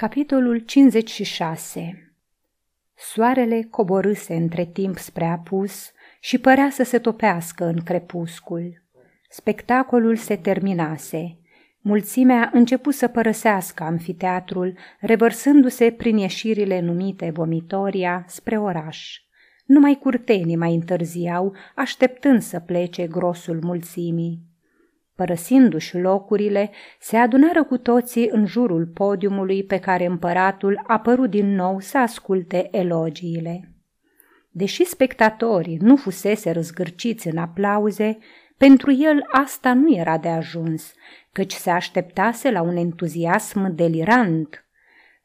Capitolul 56 Soarele coborâse între timp spre apus și părea să se topească în crepuscul. Spectacolul se terminase. Mulțimea început să părăsească amfiteatrul, revărsându-se prin ieșirile numite vomitoria spre oraș. Numai curtenii mai întârziau, așteptând să plece grosul mulțimii. Părăsindu-și locurile, se adunară cu toții în jurul podiumului pe care împăratul a părut din nou să asculte elogiile. Deși spectatorii nu fusese răzgârciți în aplauze, pentru el asta nu era de ajuns, căci se așteptase la un entuziasm delirant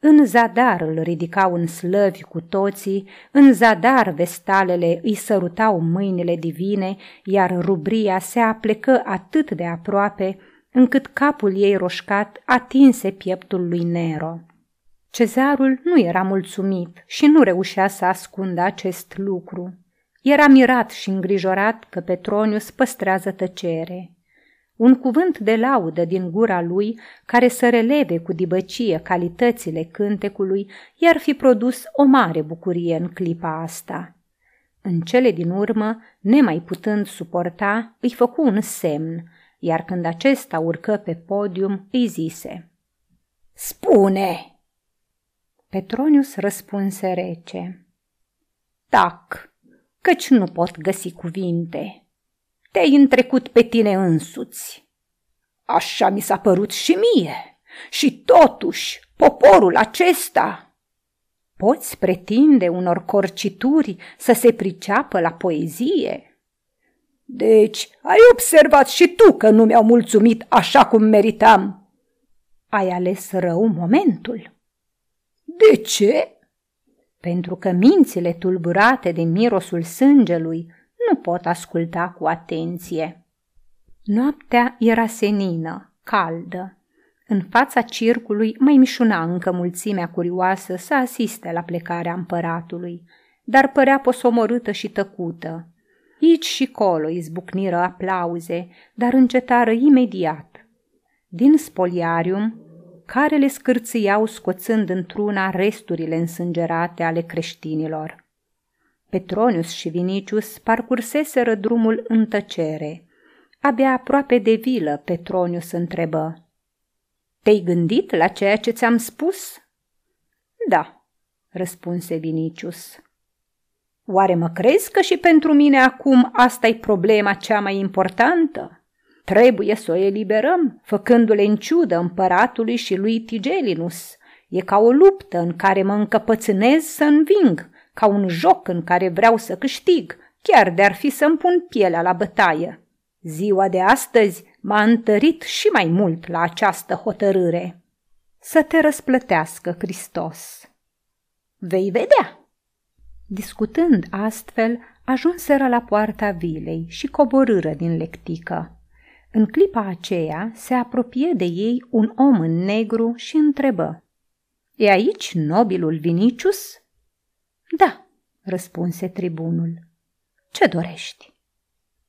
în zadar îl ridicau în slăvi cu toții, în zadar vestalele îi sărutau mâinile divine, iar rubria se aplecă atât de aproape, încât capul ei roșcat atinse pieptul lui Nero. Cezarul nu era mulțumit și nu reușea să ascundă acest lucru. Era mirat și îngrijorat că Petronius păstrează tăcere un cuvânt de laudă din gura lui care să releve cu dibăcie calitățile cântecului i-ar fi produs o mare bucurie în clipa asta. În cele din urmă, nemai putând suporta, îi făcu un semn, iar când acesta urcă pe podium, îi zise Spune! Petronius răspunse rece Tac, căci nu pot găsi cuvinte te-ai întrecut pe tine însuți. Așa mi s-a părut și mie. Și totuși, poporul acesta... Poți pretinde unor corcituri să se priceapă la poezie? Deci, ai observat și tu că nu mi-au mulțumit așa cum meritam. Ai ales rău momentul. De ce? Pentru că mințile tulburate de mirosul sângelui nu pot asculta cu atenție. Noaptea era senină, caldă. În fața circului mai mișuna încă mulțimea curioasă să asiste la plecarea împăratului, dar părea posomorâtă și tăcută. Aici și colo izbucniră aplauze, dar încetară imediat. Din spoliarium, care le scârțâiau scoțând într-una resturile însângerate ale creștinilor. Petronius și Vinicius parcurseseră drumul în tăcere. Abia aproape de vilă, Petronius întrebă. Te-ai gândit la ceea ce ți-am spus? Da, răspunse Vinicius. Oare mă crezi că și pentru mine acum asta e problema cea mai importantă? Trebuie să o eliberăm, făcându-le în ciudă împăratului și lui Tigelinus. E ca o luptă în care mă încăpățânez să înving, ca un joc în care vreau să câștig, chiar de-ar fi să-mi pun pielea la bătaie. Ziua de astăzi m-a întărit și mai mult la această hotărâre. Să te răsplătească, Hristos. Vei vedea. Discutând astfel, ajunseră la poarta vilei și coborâră din lectică. În clipa aceea se apropie de ei un om în negru și întrebă. E aici nobilul Vinicius?" Da, răspunse tribunul. Ce dorești?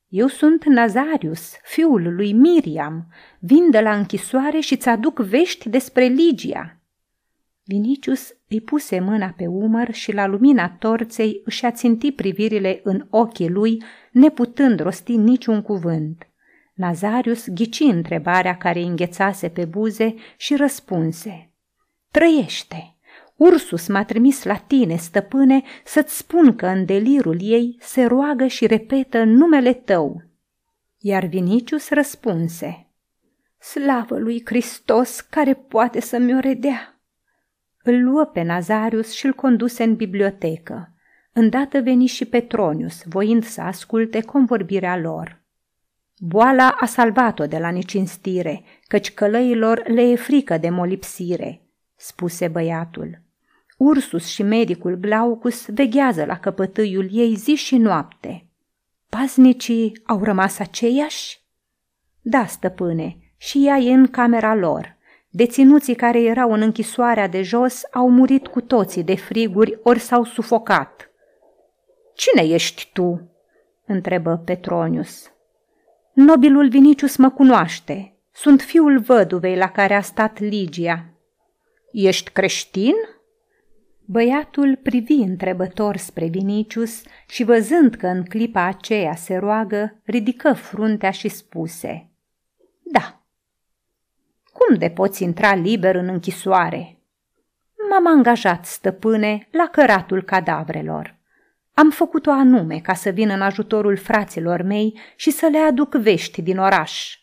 Eu sunt Nazarius, fiul lui Miriam, vin de la închisoare și ți aduc vești despre Ligia. Vinicius îi puse mâna pe umăr și la lumina torței își aținti privirile în ochii lui, neputând rosti niciun cuvânt. Nazarius ghici întrebarea care înghețase pe buze și răspunse. Trăiește! Ursus m-a trimis la tine, stăpâne, să-ți spun că în delirul ei se roagă și repetă numele tău. Iar Vinicius răspunse, Slavă lui Hristos care poate să mi-o redea! Îl luă pe Nazarius și îl conduse în bibliotecă. Îndată veni și Petronius, voind să asculte convorbirea lor. Boala a salvat-o de la necinstire, căci călăilor le e frică de molipsire, spuse băiatul. Ursus și medicul Glaucus veghează la căpătâiul ei zi și noapte. Paznicii au rămas aceiași? Da, stăpâne, și ea e în camera lor. Deținuții care erau în închisoarea de jos au murit cu toții de friguri ori s-au sufocat. Cine ești tu?" întrebă Petronius. Nobilul Vinicius mă cunoaște. Sunt fiul văduvei la care a stat Ligia. Ești creștin?" Băiatul privi întrebător spre Vinicius și văzând că în clipa aceea se roagă, ridică fruntea și spuse Da. Cum de poți intra liber în închisoare? M-am angajat, stăpâne, la căratul cadavrelor. Am făcut-o anume ca să vin în ajutorul fraților mei și să le aduc vești din oraș.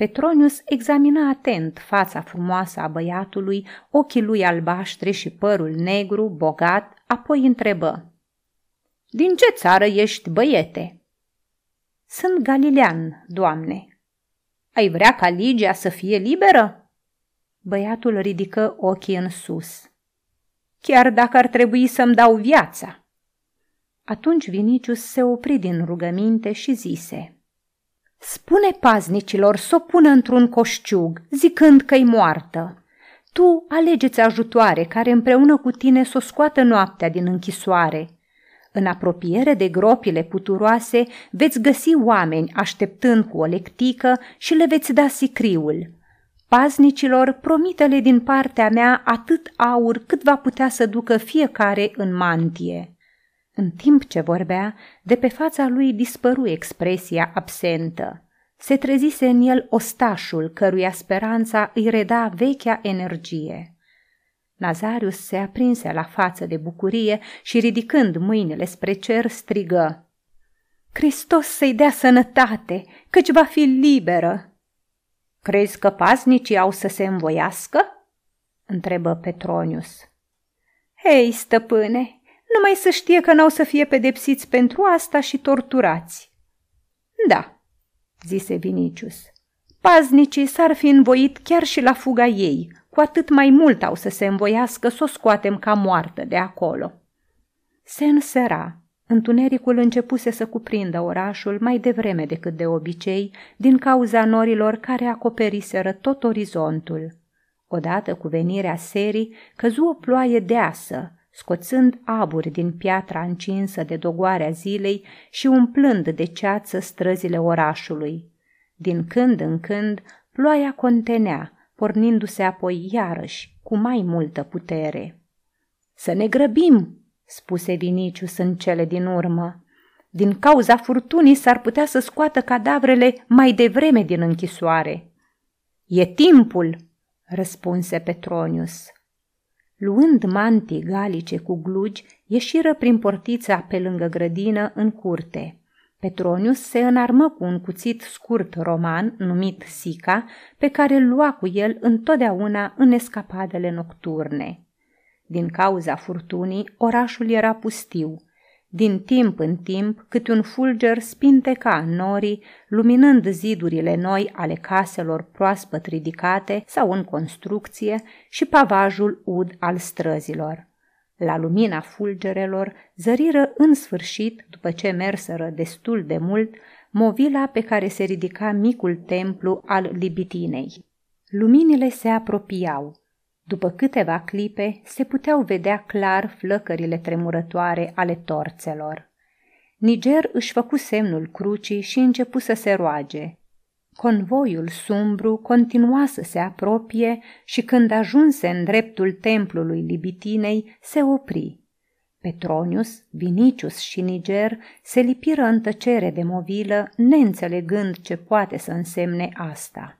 Petronius examina atent fața frumoasă a băiatului, ochii lui albaștri și părul negru, bogat, apoi întrebă. Din ce țară ești, băiete?" Sunt galilean, doamne." Ai vrea ca Ligia să fie liberă?" Băiatul ridică ochii în sus. Chiar dacă ar trebui să-mi dau viața." Atunci Vinicius se opri din rugăminte și zise – Spune paznicilor să o pună într-un coșciug, zicând că-i moartă. Tu alegeți ajutoare care împreună cu tine să o scoată noaptea din închisoare. În apropiere de gropile puturoase veți găsi oameni așteptând cu o lectică și le veți da sicriul. Paznicilor, promite-le din partea mea atât aur cât va putea să ducă fiecare în mantie. În timp ce vorbea, de pe fața lui dispăru expresia absentă. Se trezise în el ostașul căruia speranța îi reda vechea energie. Nazarius se aprinse la față de bucurie și ridicând mâinile spre cer strigă. Hristos să-i dea sănătate, căci va fi liberă. Crezi că paznicii au să se învoiască? întrebă Petronius. Hei, stăpâne, numai să știe că n-au să fie pedepsiți pentru asta și torturați. Da, zise Vinicius, paznicii s-ar fi învoit chiar și la fuga ei, cu atât mai mult au să se învoiască să o scoatem ca moartă de acolo. Se însera. Întunericul începuse să cuprindă orașul mai devreme decât de obicei, din cauza norilor care acoperiseră tot orizontul. Odată cu venirea serii, căzu o ploaie deasă, scoțând aburi din piatra încinsă de dogoarea zilei și umplând de ceață străzile orașului. Din când în când, ploaia contenea, pornindu-se apoi iarăși, cu mai multă putere. Să ne grăbim!" spuse Vinicius în cele din urmă. Din cauza furtunii s-ar putea să scoată cadavrele mai devreme din închisoare. E timpul, răspunse Petronius. Luând mantii galice cu glugi, ieșiră prin portița pe lângă grădină în curte. Petronius se înarmă cu un cuțit scurt roman numit Sica, pe care îl lua cu el întotdeauna în escapadele nocturne. Din cauza furtunii, orașul era pustiu – din timp în timp, câte un fulger spinteca norii, luminând zidurile noi ale caselor proaspăt ridicate sau în construcție și pavajul ud al străzilor. La lumina fulgerelor zăriră în sfârșit, după ce merseră destul de mult, movila pe care se ridica micul templu al Libitinei. Luminile se apropiau, după câteva clipe se puteau vedea clar flăcările tremurătoare ale torțelor. Niger își făcu semnul crucii și începu să se roage. Convoiul sumbru continua să se apropie și când ajunse în dreptul templului Libitinei, se opri. Petronius, Vinicius și Niger se lipiră în tăcere de movilă, neînțelegând ce poate să însemne asta.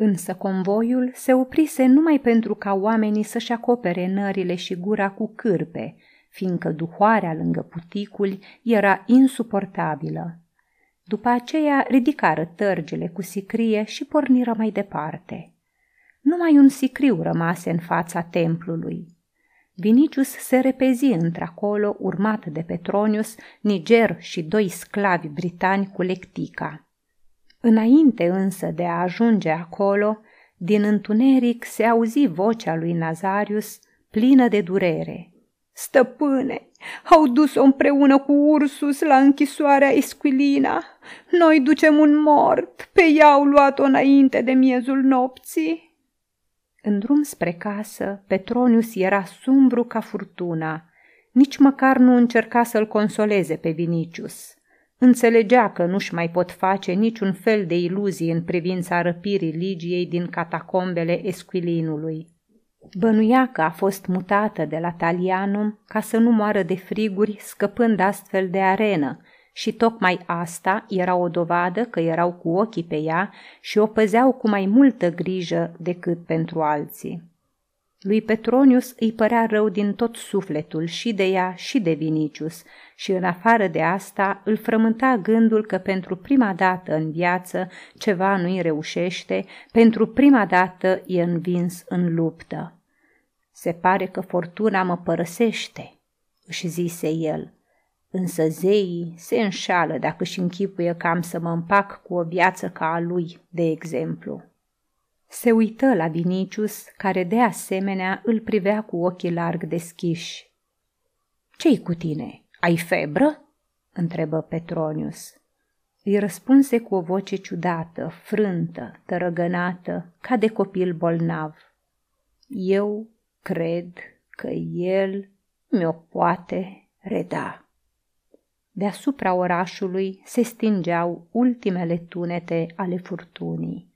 Însă convoiul se oprise numai pentru ca oamenii să-și acopere nările și gura cu cârpe, fiindcă duhoarea lângă puticul era insuportabilă. După aceea ridicară tărgele cu sicrie și porniră mai departe. Numai un sicriu rămase în fața templului. Vinicius se repezi într-acolo, urmat de Petronius, Niger și doi sclavi britani cu lectica. Înainte însă de a ajunge acolo, din întuneric se auzi vocea lui Nazarius plină de durere. Stăpâne, au dus-o împreună cu Ursus la închisoarea Esquilina. Noi ducem un mort, pe ea au luat-o înainte de miezul nopții. În drum spre casă, Petronius era sumbru ca furtuna. Nici măcar nu încerca să-l consoleze pe Vinicius. Înțelegea că nu-și mai pot face niciun fel de iluzii în privința răpirii Ligiei din catacombele Esquilinului. Bănuia că a fost mutată de la Talianum ca să nu moară de friguri, scăpând astfel de arenă, și tocmai asta era o dovadă că erau cu ochii pe ea și o păzeau cu mai multă grijă decât pentru alții. Lui Petronius îi părea rău din tot sufletul și de ea și de Vinicius și în afară de asta îl frământa gândul că pentru prima dată în viață ceva nu-i reușește, pentru prima dată e învins în luptă. Se pare că fortuna mă părăsește, își zise el, însă zeii se înșală dacă și închipuie că am să mă împac cu o viață ca a lui, de exemplu. Se uită la Vinicius, care de asemenea îl privea cu ochii larg deschiși. Ce-i cu tine? Ai febră?" întrebă Petronius. Îi răspunse cu o voce ciudată, frântă, tărăgănată, ca de copil bolnav. Eu cred că el mi-o poate reda. Deasupra orașului se stingeau ultimele tunete ale furtunii.